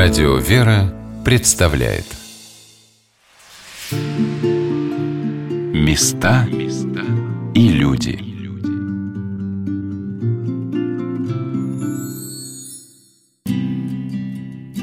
Радио «Вера» представляет. Места и люди.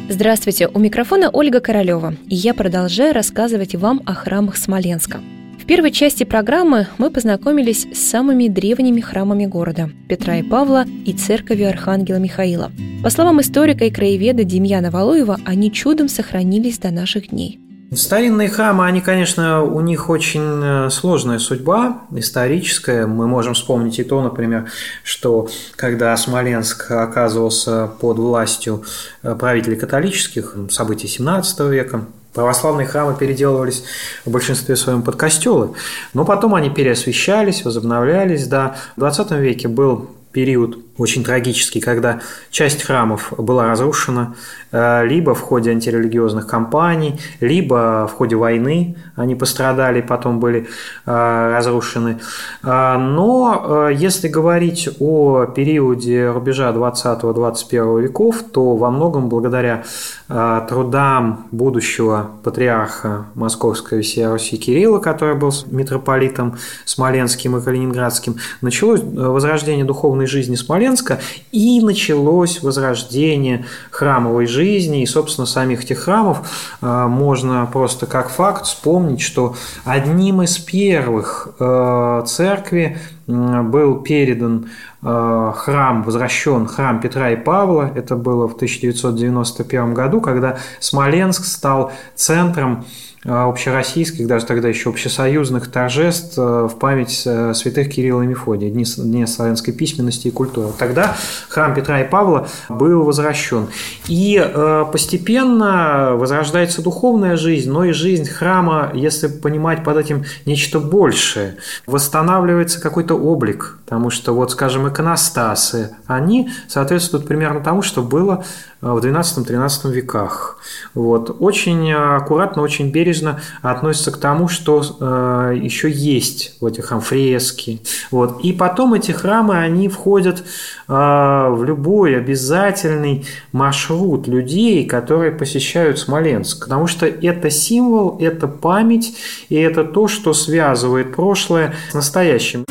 Здравствуйте, у микрофона Ольга Королева, и я продолжаю рассказывать вам о храмах Смоленска – в первой части программы мы познакомились с самыми древними храмами города – Петра и Павла и церковью Архангела Михаила. По словам историка и краеведа Демьяна Валуева, они чудом сохранились до наших дней. Старинные храмы, они, конечно, у них очень э, сложная судьба историческая. Мы можем вспомнить и то, например, что когда Смоленск оказывался под властью э, правителей католических, событий XVII века, Православные храмы переделывались в большинстве своем под костелы, но потом они переосвещались, возобновлялись. Да. В 20 веке был период очень трагический, когда часть храмов была разрушена э, либо в ходе антирелигиозных кампаний, либо в ходе войны они пострадали, потом были э, разрушены. Э, но если говорить о периоде рубежа 20-21 веков, то во многом благодаря трудам будущего патриарха Московской всей Руси Кирилла, который был митрополитом Смоленским и Калининградским, началось возрождение духовной жизни Смоленска Смоленска, и началось возрождение храмовой жизни, и, собственно, самих этих храмов э, можно просто как факт вспомнить, что одним из первых э, церкви был передан э, храм, возвращен храм Петра и Павла. Это было в 1991 году, когда Смоленск стал центром общероссийских, даже тогда еще общесоюзных торжеств э, в память э, святых Кирилла и Мефодия, Дни, Дни славянской письменности и культуры. Тогда храм Петра и Павла был возвращен. И постепенно возрождается духовная жизнь, но и жизнь храма, если понимать под этим нечто большее. Восстанавливается какой-то облик, потому что, вот, скажем, иконостасы, они соответствуют примерно тому, что было в XII-XIII веках. Вот. Очень аккуратно, очень бережно относятся к тому, что э, еще есть в этих фрески. Вот. И потом эти храмы, они входят э, в любой обязательный маршрут людей, которые посещают Смоленск. Потому что это символ, это память, и это то, что связывает прошлое с настоящим.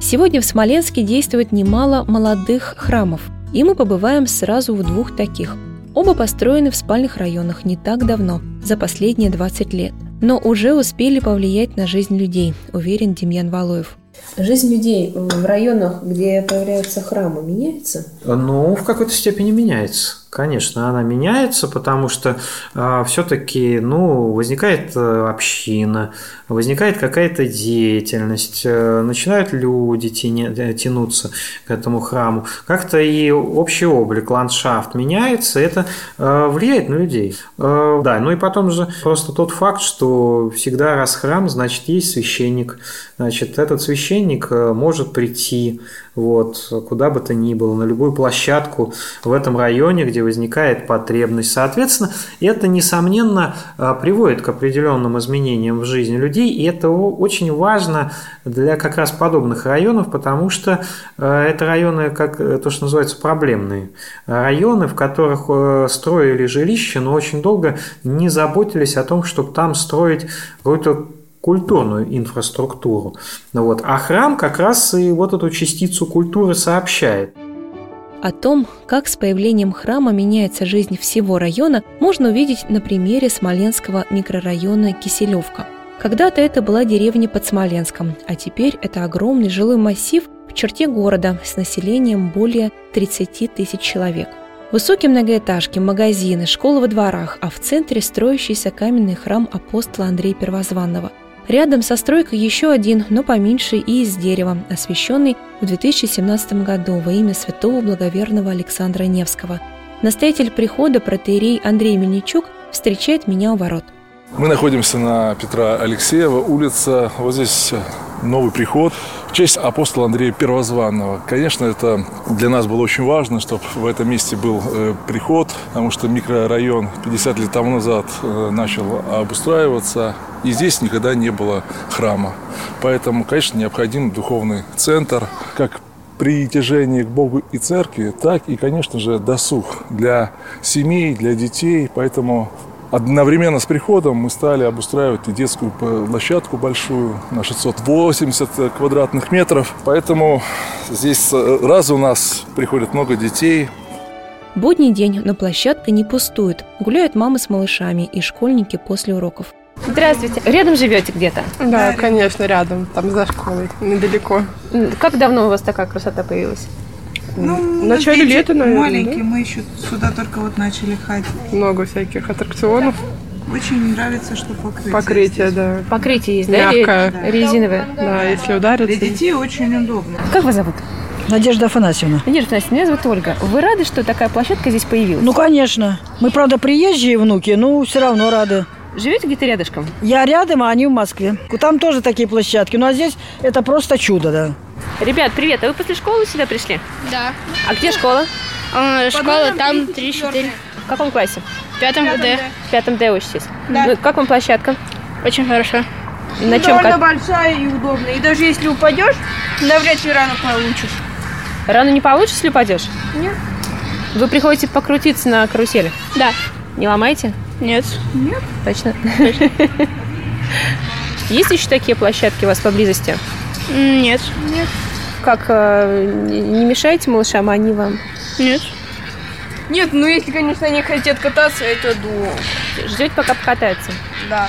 Сегодня в Смоленске действует немало молодых храмов – и мы побываем сразу в двух таких. Оба построены в спальных районах не так давно, за последние 20 лет, но уже успели повлиять на жизнь людей, уверен Демьян Валуев. Жизнь людей в районах, где появляются храмы, меняется? Ну, в какой-то степени меняется. Конечно, она меняется, потому что э, а, все-таки ну, возникает э, община, возникает какая-то деятельность, э, начинают люди тяни, э, тянуться к этому храму. Как-то и общий облик, ландшафт меняется, это э, влияет на людей. Э, да, ну и потом же просто тот факт, что всегда раз храм, значит, есть священник. Значит, этот священник э, может прийти вот, куда бы то ни было, на любую площадку в этом районе, где возникает потребность. Соответственно, это, несомненно, э, приводит к определенным изменениям в жизни людей, и это очень важно для как раз подобных районов, потому что э, это районы, как э, то, что называется, проблемные. Районы, в которых строили жилища, но очень долго не заботились о том, чтобы там строить какую-то культурную инфраструктуру. Вот. А храм как раз и вот эту частицу культуры сообщает. О том, как с появлением храма меняется жизнь всего района, можно увидеть на примере Смоленского микрорайона Киселевка. Когда-то это была деревня под Смоленском, а теперь это огромный жилой массив в черте города с населением более 30 тысяч человек. Высокие многоэтажки, магазины, школы во дворах, а в центре строящийся каменный храм апостола Андрея Первозванного – Рядом со стройкой еще один, но поменьше и из дерева, освященный в 2017 году во имя святого благоверного Александра Невского. Настоятель прихода протеерей Андрей Мельничук встречает меня у ворот. Мы находимся на Петра Алексеева, улица. Вот здесь новый приход в честь апостола Андрея Первозванного. Конечно, это для нас было очень важно, чтобы в этом месте был э, приход, потому что микрорайон 50 лет тому назад э, начал обустраиваться, и здесь никогда не было храма. Поэтому, конечно, необходим духовный центр, как притяжение к Богу и церкви, так и, конечно же, досуг для семей, для детей. Поэтому Одновременно с приходом мы стали обустраивать и детскую площадку большую на 680 квадратных метров. Поэтому здесь раз у нас приходит много детей. Будний день, но площадка не пустует. Гуляют мамы с малышами и школьники после уроков. Здравствуйте. Рядом живете где-то? Да, конечно, рядом. Там за школой, недалеко. Как давно у вас такая красота появилась? Ну, в начале лета, наверное. Маленькие, да? мы еще сюда только вот начали ходить. Много всяких аттракционов. Очень нравится, что покрытие. Покрытие, да. Покрытие есть, да? Мягкое. Да. Резиновое. Да, если удариться. Для детей очень удобно. Как вас зовут? Надежда Афанасьевна. Надежда Афанасьевна, меня зовут Ольга. Вы рады, что такая площадка здесь появилась? Ну, конечно. Мы, правда, приезжие внуки, но все равно рады. Живете где-то рядышком? Я рядом, а они в Москве. Там тоже такие площадки. Ну, а здесь это просто чудо, да. Ребят, привет. А вы после школы сюда пришли? Да. А где школа? А, школа там 3-4. В каком классе? В пятом ГД. В пятом Д учитесь? Да. Ну, как вам площадка? Очень хорошо. На чем Довольно большая и удобная. И даже если упадешь, навряд ли рано получишь. Рано не получишь, если упадешь? Нет. Вы приходите покрутиться на карусели? Да. Не ломаете? Нет. Нет. Точно? Есть еще такие площадки у вас поблизости? Нет. Нет. Как, э, не мешаете малышам, а они вам? Нет. Нет, ну если, конечно, они хотят кататься, это до. Ждете, пока покатаются? Да.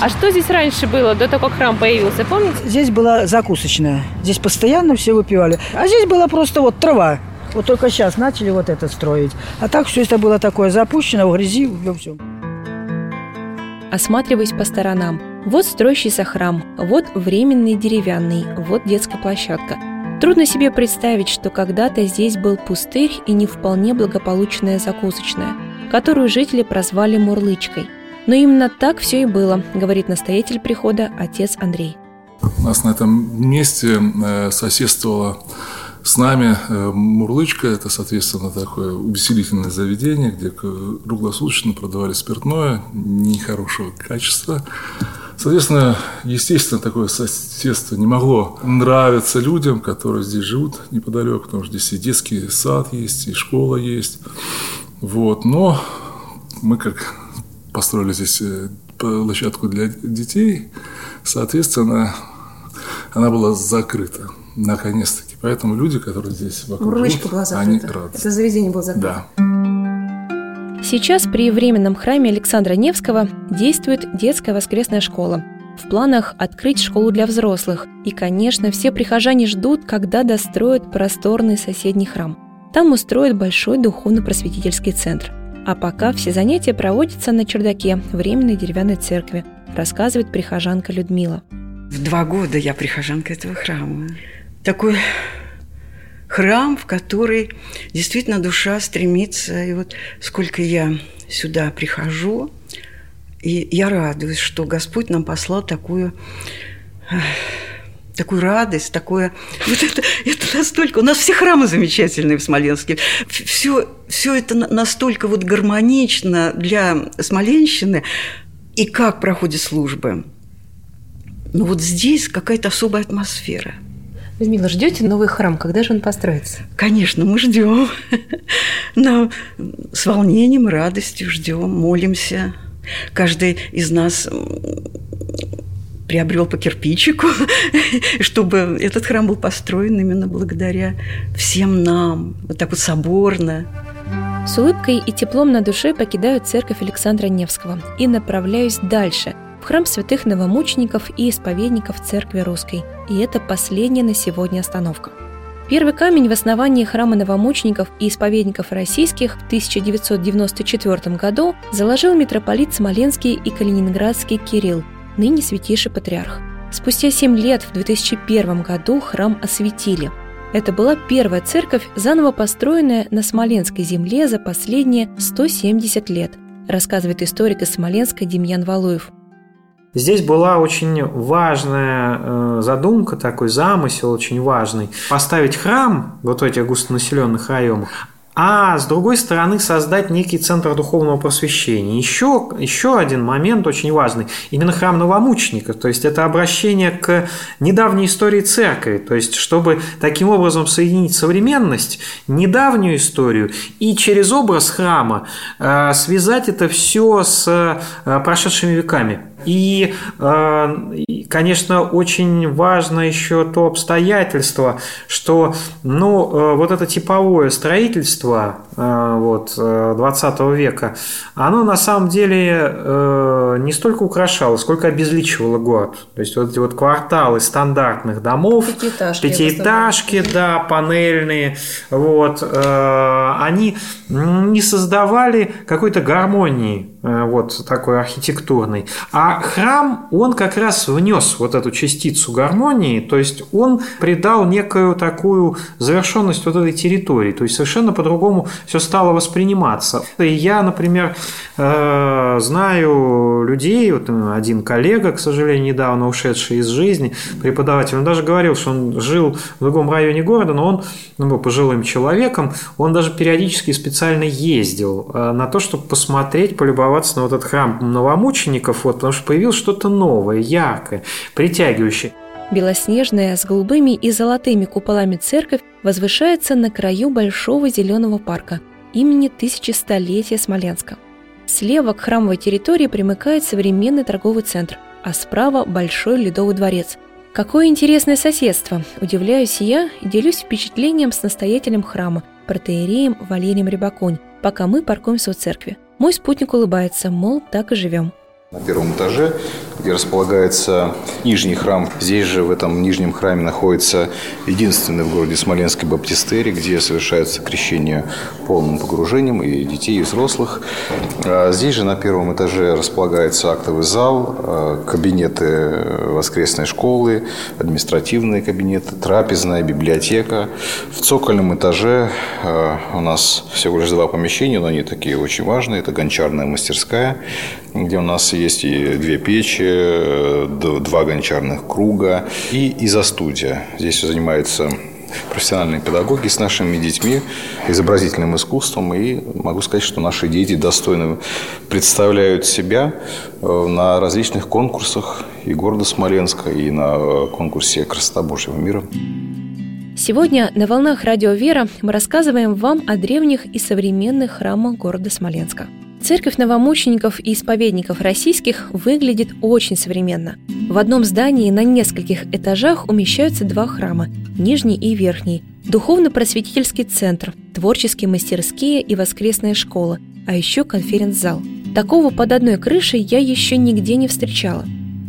А что здесь раньше было, до того, как храм появился, помните? Здесь была закусочная. Здесь постоянно все выпивали. А здесь была просто вот трава. Вот только сейчас начали вот это строить. А так все это было такое запущено, в грязи, во всем. Осматриваясь по сторонам. Вот строящийся храм, вот временный деревянный, вот детская площадка. Трудно себе представить, что когда-то здесь был пустырь и не вполне благополучная закусочная, которую жители прозвали Мурлычкой. Но именно так все и было, говорит настоятель прихода отец Андрей. У нас на этом месте э, соседствовала с нами э, Мурлычка, это, соответственно, такое увеселительное заведение, где круглосуточно продавали спиртное нехорошего качества. Соответственно, естественно, такое соседство не могло нравиться людям, которые здесь живут неподалеку, потому что здесь и детский сад есть, и школа есть. Вот. Но мы как построили здесь э, площадку для детей, соответственно, она была закрыта, наконец-таки. Поэтому люди, которые здесь вокруг живут, была закрыта. они рады. Это заведение было закрыто. Да. Сейчас при Временном храме Александра Невского действует детская воскресная школа. В планах открыть школу для взрослых. И, конечно, все прихожане ждут, когда достроят просторный соседний храм. Там устроят большой духовно-просветительский центр. А пока все занятия проводятся на чердаке временной деревянной церкви, рассказывает прихожанка Людмила. В два года я прихожанка этого храма. Такой храм, в который действительно душа стремится. И вот сколько я сюда прихожу, и я радуюсь, что Господь нам послал такую такую радость, такое... Вот это, это настолько... У нас все храмы замечательные в Смоленске. Все, все это настолько вот гармонично для Смоленщины. И как проходят службы. Ну вот здесь какая-то особая атмосфера – Людмила, ждете новый храм? Когда же он построится? Конечно, мы ждем. Но с волнением, радостью ждем, молимся. Каждый из нас приобрел по кирпичику, чтобы этот храм был построен именно благодаря всем нам, вот так вот соборно. С улыбкой и теплом на душе покидаю церковь Александра Невского и направляюсь дальше – в храм святых новомучеников и исповедников Церкви Русской. И это последняя на сегодня остановка. Первый камень в основании храма новомучеников и исповедников российских в 1994 году заложил митрополит Смоленский и Калининградский Кирилл, ныне святейший патриарх. Спустя семь лет, в 2001 году, храм осветили. Это была первая церковь, заново построенная на Смоленской земле за последние 170 лет, рассказывает историк из Смоленска Демьян Валуев. Здесь была очень важная э, задумка, такой замысел очень важный. Поставить храм вот в этих густонаселенных районах, а с другой стороны создать некий центр духовного просвещения. Еще, еще один момент очень важный. Именно храм новомучеников, то есть это обращение к недавней истории церкви, то есть чтобы таким образом соединить современность, недавнюю историю и через образ храма э, связать это все с э, прошедшими веками. И, э, конечно, очень важно еще то обстоятельство, что ну, э, вот это типовое строительство э, вот, 20 века, оно на самом деле не столько украшало, сколько обезличивало город. То есть вот эти вот кварталы стандартных домов, пятиэтажки, пятиэтажки да, панельные, вот, они не создавали какой-то гармонии вот такой архитектурной, а храм, он как раз внес вот эту частицу гармонии, то есть он придал некую такую завершенность вот этой территории, то есть совершенно по-другому все стало восприниматься. И я, например, э, знаю людей, вот один коллега, к сожалению, недавно ушедший из жизни, преподаватель, он даже говорил, что он жил в другом районе города, но он ну, был пожилым человеком, он даже периодически специально ездил э, на то, чтобы посмотреть, полюбоваться на вот этот храм новомучеников, вот, потому что появилось что-то новое, яркое, притягивающее. Белоснежная с голубыми и золотыми куполами церковь возвышается на краю большого зеленого парка имени тысячестолетия Смоленска. Слева к храмовой территории примыкает современный торговый центр, а справа – большой ледовый дворец. Какое интересное соседство! Удивляюсь я и делюсь впечатлением с настоятелем храма, протеереем Валерием Рябаконь, пока мы паркуемся у церкви. Мой спутник улыбается, мол, так и живем. На первом этаже, где располагается нижний храм. Здесь же, в этом нижнем храме, находится единственный в городе Смоленский баптистерий, где совершается крещение полным погружением и детей, и взрослых. А здесь же на первом этаже располагается актовый зал, а, кабинеты воскресной школы, административные кабинеты, трапезная, библиотека. В цокольном этаже а, у нас всего лишь два помещения, но они такие очень важные. Это гончарная мастерская, где у нас есть и две печи, два гончарных круга и изо-студия. Здесь занимаются профессиональные педагоги с нашими детьми, изобразительным искусством. И могу сказать, что наши дети достойно представляют себя э, на различных конкурсах и города Смоленска, и на конкурсе «Красота Божьего мира». Сегодня на «Волнах Радио Вера» мы рассказываем вам о древних и современных храмах города Смоленска – Церковь новомучеников и исповедников российских выглядит очень современно. В одном здании на нескольких этажах умещаются два храма – Нижний и Верхний, духовно-просветительский центр, творческие мастерские и воскресная школа, а еще конференц-зал. Такого под одной крышей я еще нигде не встречала.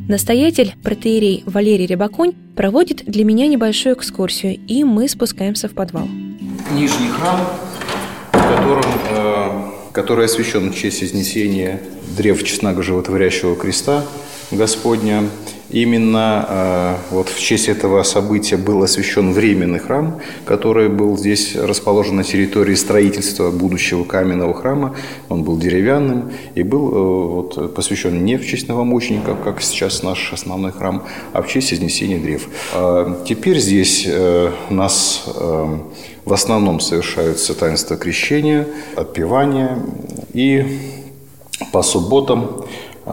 Настоятель, протеерей Валерий Рябаконь, проводит для меня небольшую экскурсию, и мы спускаемся в подвал. Нижний храм, в котором э который освящен в честь изнесения древ честного животворящего креста Господня. Именно э, вот в честь этого события был освящен временный храм, который был здесь расположен на территории строительства будущего каменного храма. Он был деревянным и был э, вот, посвящен не в честь новомучеников, как сейчас наш основной храм, а в честь изнесения древ. А теперь здесь у нас э, в основном совершаются таинства крещения, отпевания и по субботам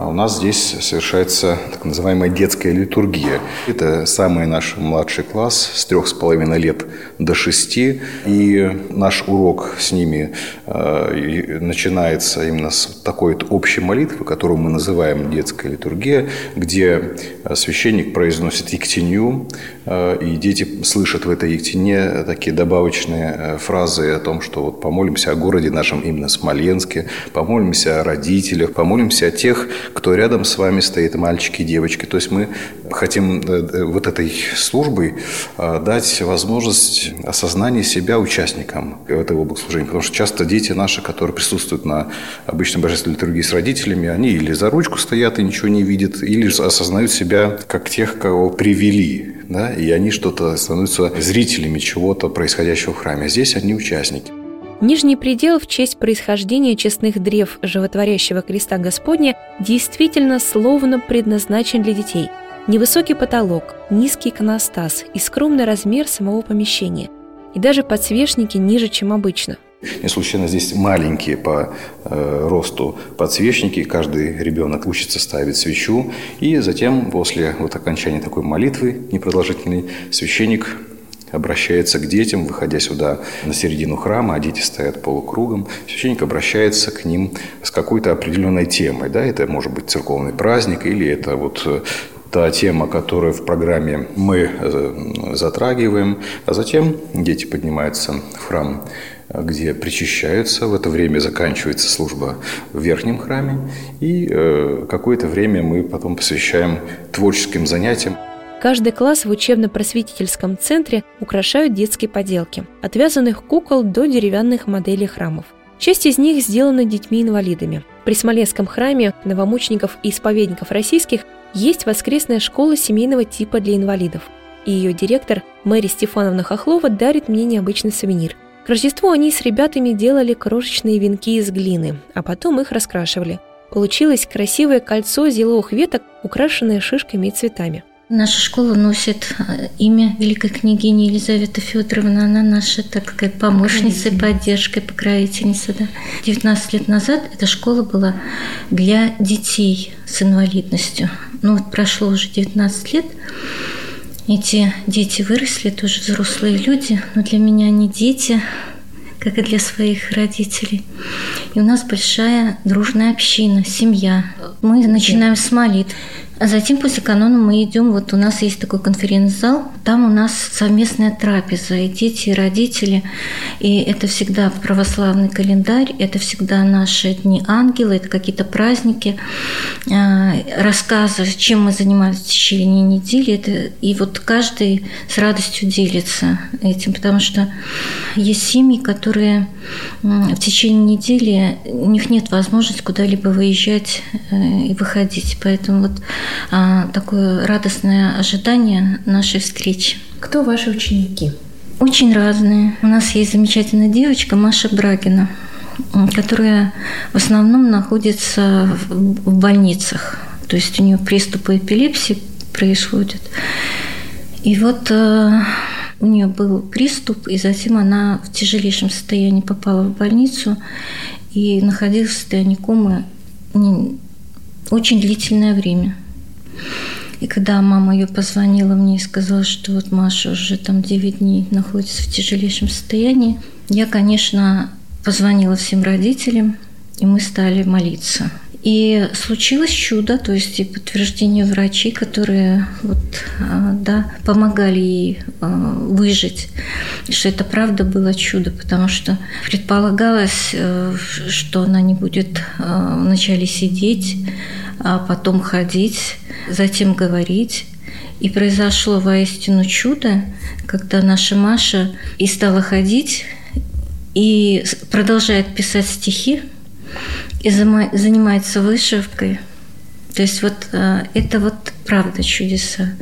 у нас здесь совершается так называемая детская литургия. Это самый наш младший класс с трех с половиной лет до шести. И наш урок с ними э, начинается именно с такой вот общей молитвы, которую мы называем детская литургия, где священник произносит ектенью, э, и дети слышат в этой ектине такие добавочные э, фразы о том, что вот помолимся о городе нашем именно Смоленске, помолимся о родителях, помолимся о тех, кто рядом с вами стоит, мальчики девочки. То есть мы хотим э, э, вот этой службой э, дать возможность осознания себя участникам этого богослужения. Потому что часто дети наши, которые присутствуют на обычной божественной литургии с родителями, они или за ручку стоят и ничего не видят, или осознают себя как тех, кого привели. Да? И они что-то становятся зрителями чего-то происходящего в храме. А здесь они участники. Нижний предел в честь происхождения честных древ животворящего креста Господня действительно словно предназначен для детей. Невысокий потолок, низкий иконостас и скромный размер самого помещения. И даже подсвечники ниже, чем обычно. Не случайно здесь маленькие по э, росту подсвечники. Каждый ребенок учится ставить свечу. И затем, после вот окончания такой молитвы непродолжительной, священник обращается к детям, выходя сюда на середину храма, а дети стоят полукругом. Священник обращается к ним с какой-то определенной темой. Да? Это может быть церковный праздник или это вот э, та тема, которую в программе мы э, затрагиваем. А затем дети поднимаются в храм где причащаются. В это время заканчивается служба в верхнем храме. И э, какое-то время мы потом посвящаем творческим занятиям. Каждый класс в учебно-просветительском центре украшают детские поделки, от вязаных кукол до деревянных моделей храмов. Часть из них сделана детьми-инвалидами. При Смоленском храме новомучеников и исповедников российских есть воскресная школа семейного типа для инвалидов. И ее директор Мэри Стефановна Хохлова дарит мне необычный сувенир – к Рождеству они с ребятами делали крошечные венки из глины, а потом их раскрашивали. Получилось красивое кольцо зеловых веток, украшенное шишками и цветами. Наша школа носит э, имя великой княгини Елизаветы Федоровны. Она наша, так сказать, помощница поддержка, покровительница. Да. 19 лет назад эта школа была для детей с инвалидностью. Ну вот прошло уже 19 лет, эти дети выросли, тоже взрослые люди, но для меня они дети, как и для своих родителей. И у нас большая дружная община, семья. Мы начинаем с молитв. А затем после канона мы идем, вот у нас есть такой конференц-зал, там у нас совместная трапеза, и дети, и родители, и это всегда православный календарь, это всегда наши дни ангелы, это какие-то праздники, а, рассказы, чем мы занимались в течение недели, это, и вот каждый с радостью делится этим, потому что есть семьи, которые в течение недели, у них нет возможности куда-либо выезжать э, и выходить, поэтому вот такое радостное ожидание нашей встречи. Кто ваши ученики? Очень разные. У нас есть замечательная девочка Маша Брагина, которая в основном находится в больницах. То есть у нее приступы эпилепсии происходят. И вот э, у нее был приступ, и затем она в тяжелейшем состоянии попала в больницу и находилась в состоянии комы очень длительное время. И когда мама ее позвонила мне и сказала, что вот Маша уже там 9 дней находится в тяжелейшем состоянии, я, конечно, позвонила всем родителям, и мы стали молиться. И случилось чудо, то есть и подтверждение врачей, которые вот, а, да, помогали ей а, выжить, что это правда было чудо, потому что предполагалось, э, что она не будет а, вначале сидеть, а потом ходить, затем говорить. И произошло воистину чудо, когда наша Маша и стала ходить, и продолжает писать стихи, и занимается вышивкой. То есть вот э, это вот правда чудеса.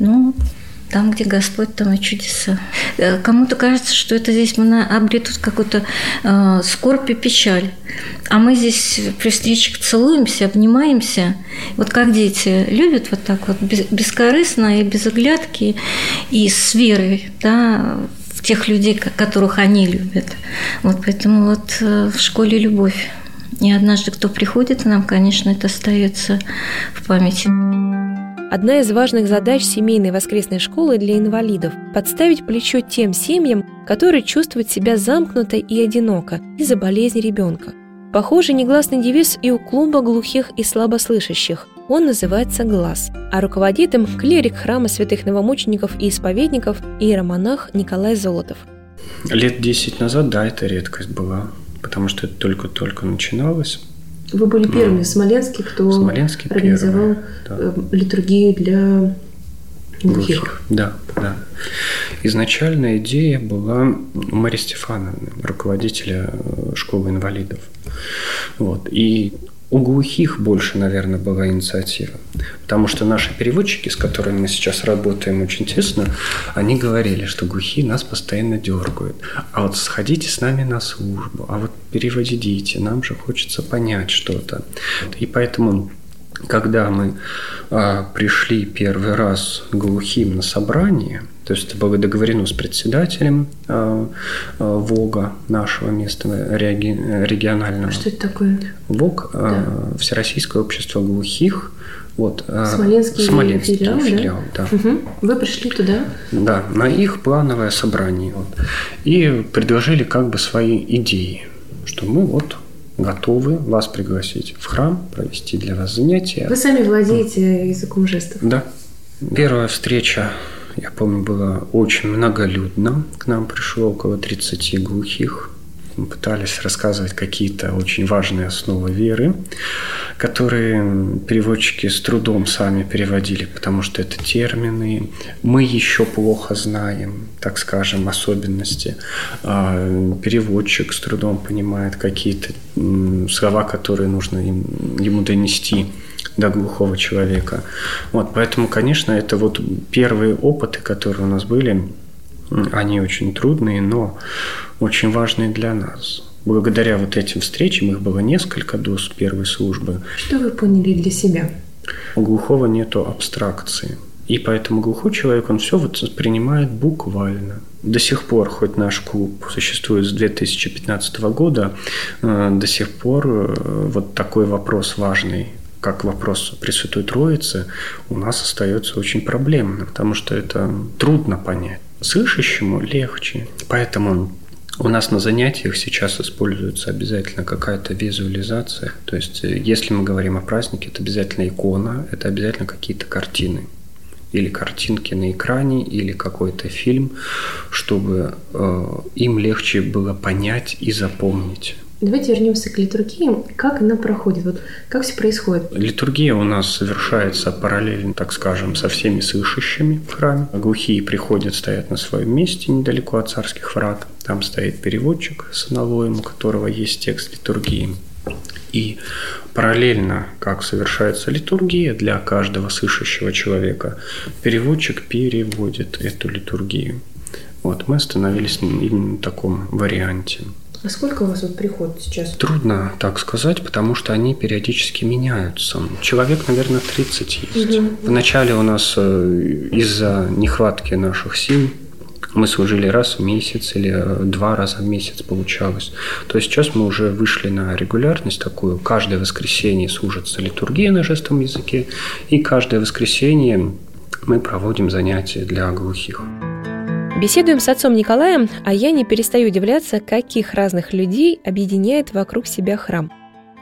Ну, там, где Господь, там и чудеса. Э, кому-то кажется, что это здесь мы обретут какую-то э, скорбь и печаль. А мы здесь при встречах целуемся, обнимаемся. Вот как дети любят вот так вот бескорыстно и без оглядки, и с верой, да, в тех людей, которых они любят. Вот поэтому вот э, в школе любовь. И однажды, кто приходит нам, конечно, это остается в памяти. Одна из важных задач семейной воскресной школы для инвалидов – подставить плечо тем семьям, которые чувствуют себя замкнуто и одиноко из-за болезни ребенка. Похожий негласный девиз и у клуба глухих и слабослышащих. Он называется «Глаз», а руководит им клирик храма святых новомучеников и исповедников иеромонах Николай Золотов. Лет десять назад, да, это редкость была, потому что это только-только начиналось. Вы были первыми в Смоленске, кто Смоленский организовал первый, да. Э, литургию для глухих. глухих. Да, да. Изначальная идея была у Марии Стефановны, руководителя э, школы инвалидов. Вот. И у глухих больше, наверное, была инициатива. Потому что наши переводчики, с которыми мы сейчас работаем очень тесно, они говорили, что глухие нас постоянно дергают. А вот сходите с нами на службу, а вот переводите, нам же хочется понять что-то. И поэтому когда мы а, пришли первый раз глухим на собрание, То есть это было договорено с председателем э, э, ВОГа, нашего местного регионального. А что это такое? ВОГ, да. Всероссийское общество глухих. Вот, Смоленский, Смоленский филиал, филиал да? да. Угу. Вы пришли туда? Да, на их плановое собрание. Вот. И предложили как бы свои идеи, что мы вот готовы вас пригласить в храм, провести для вас занятия. Вы сами владеете языком жестов? Да. Первая встреча, я помню, была очень многолюдна. К нам пришло около 30 глухих. Мы пытались рассказывать какие-то очень важные основы веры, которые переводчики с трудом сами переводили, потому что это термины. Мы еще плохо знаем, так скажем, особенности. А переводчик с трудом понимает какие-то слова, которые нужно ему донести до глухого человека. Вот, поэтому, конечно, это вот первые опыты, которые у нас были, они очень трудные, но очень важные для нас. Благодаря вот этим встречам, их было несколько до первой службы. Что вы поняли для себя? У глухого нету абстракции. И поэтому глухой человек, он все воспринимает буквально. До сих пор, хоть наш клуб существует с 2015 года, э, до сих пор э, вот такой вопрос важный как вопрос Пресвятой Троицы, у нас остается очень проблемным, потому что это трудно понять. Слышащему легче. Поэтому у нас на занятиях сейчас используется обязательно какая-то визуализация. То есть, э, если мы говорим о празднике, это обязательно икона, это обязательно какие-то картины. Или картинки на экране, или какой-то фильм, чтобы э, им легче было понять и запомнить. Давайте вернемся к литургии. Как она проходит? Вот как все происходит? Литургия у нас совершается параллельно, так скажем, со всеми слышащими в храме. Глухие приходят, стоят на своем месте недалеко от царских врат. Там стоит переводчик с аналоем, у которого есть текст литургии. И параллельно, как совершается литургия для каждого слышащего человека, переводчик переводит эту литургию. Вот, мы остановились именно на таком варианте. А сколько у вас вот приходит сейчас? Трудно так сказать, потому что они периодически меняются. Человек, наверное, 30 есть. Угу. Вначале у нас э, из-за нехватки наших сил мы служили раз в месяц или э, два раза в месяц получалось. То есть сейчас мы уже вышли на регулярность такую. Каждое воскресенье служится литургия на жестовом языке, и каждое воскресенье мы проводим занятия для глухих. Беседуем с отцом Николаем, а я не перестаю удивляться, каких разных людей объединяет вокруг себя храм.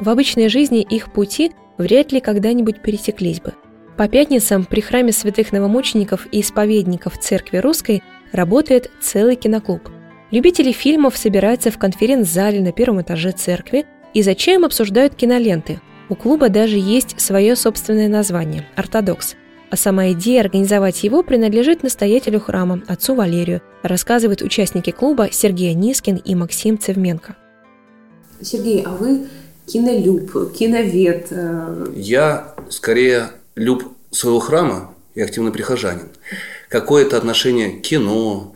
В обычной жизни их пути вряд ли когда-нибудь пересеклись бы. По пятницам при храме святых новомучеников и исповедников Церкви Русской работает целый киноклуб. Любители фильмов собираются в конференц-зале на первом этаже церкви и за чаем обсуждают киноленты. У клуба даже есть свое собственное название – «Ортодокс», а сама идея организовать его принадлежит настоятелю храма, отцу Валерию, рассказывают участники клуба Сергей Нискин и Максим Цевменко. Сергей, а вы кинолюб, киновед? Э, Я скорее люб своего храма и активный прихожанин. Какое-то отношение к кино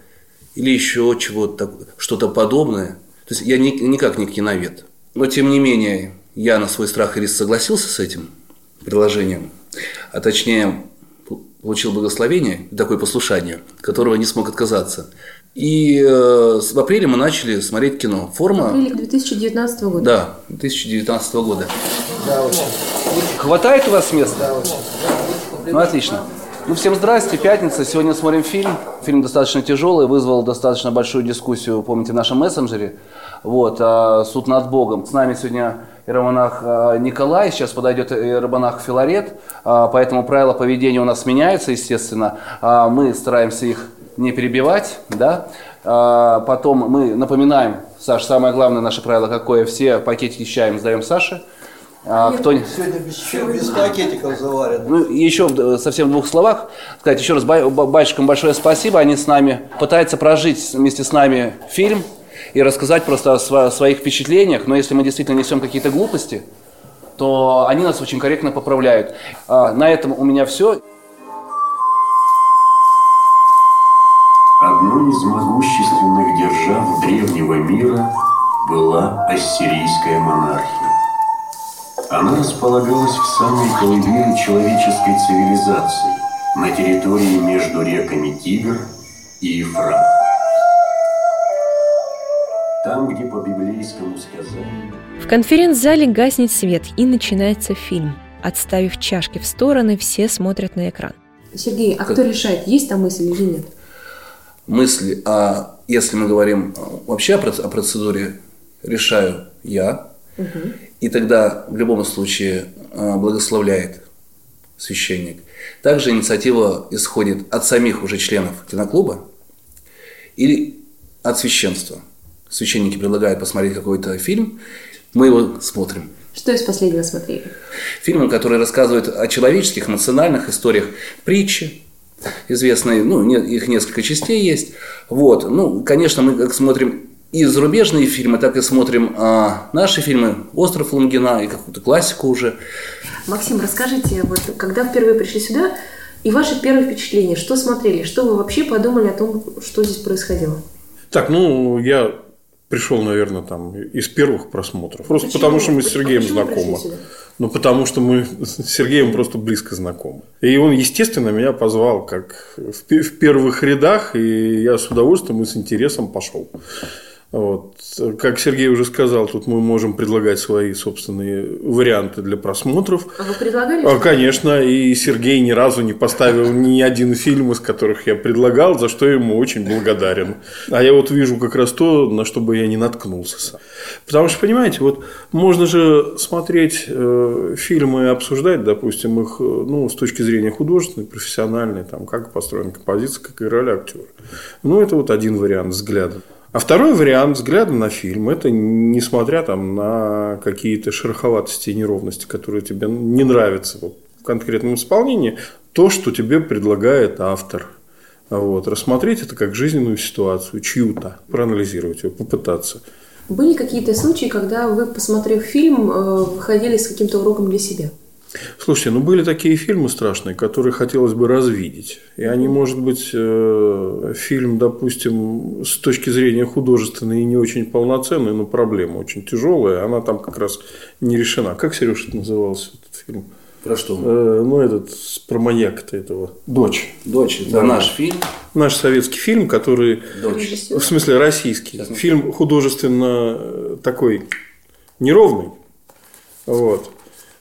или еще чего-то, что-то подобное. То есть я никак не киновед. Но тем не менее, я на свой страх и риск согласился с этим приложением. А точнее, получил благословение, такое послушание, которого не смог отказаться. И э, в апреле мы начали смотреть кино. Форма... Апреле 2019 года? Да, 2019 года. Да, очень. Хватает у вас места? Да, очень. Ну, отлично. Ну, всем здрасте, пятница. Сегодня смотрим фильм. Фильм достаточно тяжелый, вызвал достаточно большую дискуссию, помните, в нашем мессенджере. Вот, а, суд над Богом. С нами сегодня иеромонах а, Николай, сейчас подойдет иеромонах Филарет, а, поэтому правила поведения у нас меняются, естественно. А, мы стараемся их не перебивать, да. Потом мы напоминаем, Саш, самое главное наше правило какое, все пакетики с чаем сдаем Саше. А, кто... Сегодня без, без пакетиков заварят. Ну, еще совсем в двух словах сказать еще раз батюшкам большое спасибо. Они с нами пытаются прожить вместе с нами фильм и рассказать просто о своих впечатлениях, но если мы действительно несем какие-то глупости, то они нас очень корректно поправляют. А, на этом у меня все. Одной из могущественных держав древнего мира была ассирийская монархия. Она располагалась в самой колыбели человеческой цивилизации, на территории между реками Тигр и Ефрат. Где по библейскому сказанию... В конференц-зале гаснет свет и начинается фильм. Отставив чашки в стороны, все смотрят на экран. Сергей, а кто решает, есть там мысль или нет? Мысли, а если мы говорим вообще о проц- о процедуре, решаю я, Мгм. и тогда в любом случае э, благословляет священник. Также инициатива исходит от самих уже членов киноклуба или от священства. Священники предлагают посмотреть какой-то фильм, мы его смотрим. Что из последнего смотрели? Фильмы, которые рассказывают о человеческих, национальных историях, притчи, известные, ну, не- их несколько частей есть. Вот, ну, конечно, мы как смотрим и зарубежные фильмы, так и смотрим а, наши фильмы «Остров Лунгина» и какую-то классику уже. Максим, расскажите, вот когда впервые пришли сюда, и ваши первые впечатления, что смотрели, что вы вообще подумали о том, что здесь происходило? Так, ну, я пришел, наверное, там из первых просмотров. Просто Почему? потому, что мы с Сергеем пришли знакомы. Ну, потому что мы с Сергеем просто близко знакомы. И он, естественно, меня позвал как в в первых рядах, и я с удовольствием и с интересом пошел. Вот. Как Сергей уже сказал, тут мы можем предлагать свои собственные варианты для просмотров. А вы предлагали? А, Конечно, и Сергей ни разу не поставил ни один фильм, из которых я предлагал, за что я ему очень благодарен. А я вот вижу как раз то, на что бы я не наткнулся. Потому что, понимаете, вот можно же смотреть э, фильмы и обсуждать, допустим, их э, ну, с точки зрения художественной, профессиональной, там, как построена композиция, как играли актеры. Ну, это вот один вариант взгляда. А второй вариант взгляда на фильм – это несмотря там, на какие-то шероховатости и неровности, которые тебе не нравятся вот, в конкретном исполнении, то, что тебе предлагает автор. Вот. Рассмотреть это как жизненную ситуацию, чью-то, проанализировать ее, попытаться. Были какие-то случаи, когда вы, посмотрев фильм, э, выходили с каким-то уроком для себя? Слушайте, ну были такие фильмы страшные, которые хотелось бы развидеть. И они, может быть, э, фильм, допустим, с точки зрения художественной и не очень полноценный, но проблема очень тяжелая, она там как раз не решена. Как, Сереж, это назывался этот фильм? Про что? Э, ну, этот, про маньяка-то этого. «Дочь». «Дочь» – это Да. наш фильм. Наш советский фильм, который... «Дочь». В смысле, российский. Фильм художественно э, такой неровный. Вот.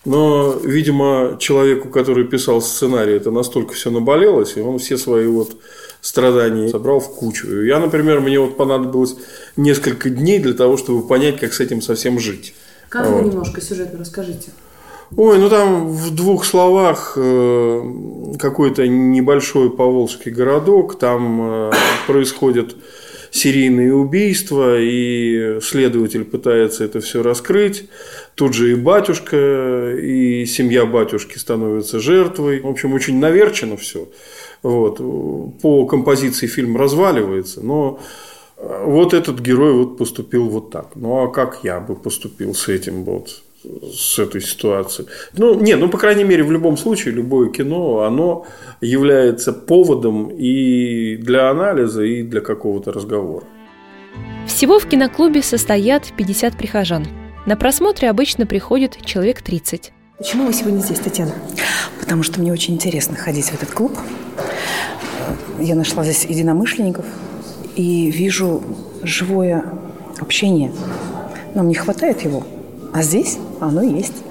Но, видимо, человеку, который писал сценарий, это настолько все наболелось, и он все свои вот страдания собрал в кучу. Я, например, мне вот понадобилось несколько дней для того, чтобы понять, как с этим совсем жить. Как Вот. вы немножко сюжетно расскажите? Ой, ну там в двух словах э, какой-то небольшой поволжский городок, там э, происходят серийные убийства, и следователь пытается это все раскрыть. Тут же и батюшка, и семья батюшки становится жертвой. В общем, очень наверчено все. Вот. По композиции фильм разваливается, но э, вот этот герой вот поступил вот так. Ну, а как я бы поступил с этим вот? С этой ситуацией. Ну, нет, ну, по крайней мере, в любом случае, любое кино, оно является поводом и для анализа, и для какого-то разговора. Всего в киноклубе состоят 50 прихожан. На просмотре обычно приходит человек 30. Почему вы сегодня здесь, Татьяна? Потому что мне очень интересно ходить в этот клуб. Я нашла здесь единомышленников и вижу живое общение. Нам не хватает его, а здесь оно есть.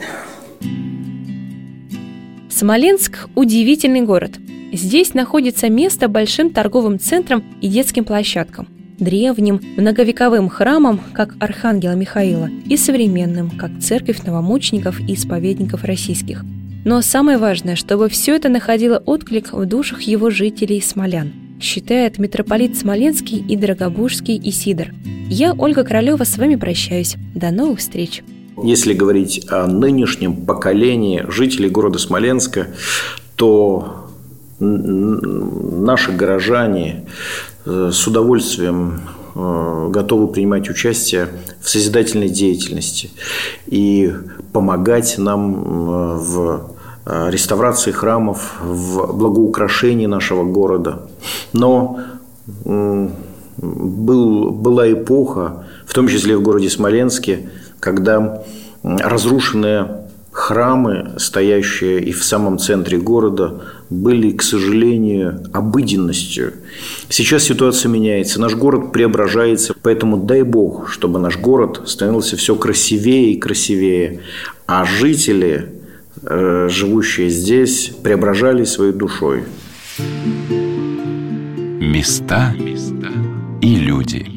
Смоленск – удивительный город. Здесь находится место большим торговым центром и детским площадкам, древним, многовековым храмом, как Архангела Михаила, и современным, как Церковь новомучеников и исповедников российских. Но самое важное, чтобы все это находило отклик в душах его жителей смолян, считает митрополит Смоленский и Дорогобужский Исидор. Я, Ольга Королева, с вами прощаюсь. До новых встреч! Если говорить о нынешнем поколении жителей города Смоленска, то наши горожане э, с удовольствием э, готовы принимать участие в созидательной деятельности и помогать нам в э, реставрации храмов, в благоукрашении нашего города. Но был, была эпоха, в том числе в городе Смоленске, когда разрушенные храмы, стоящие и в самом центре города, были, к сожалению, обыденностью. Сейчас ситуация меняется, наш город преображается, поэтому дай бог, чтобы наш город становился все красивее и красивее, а жители, э, живущие здесь, преображались своей душой. Места и люди.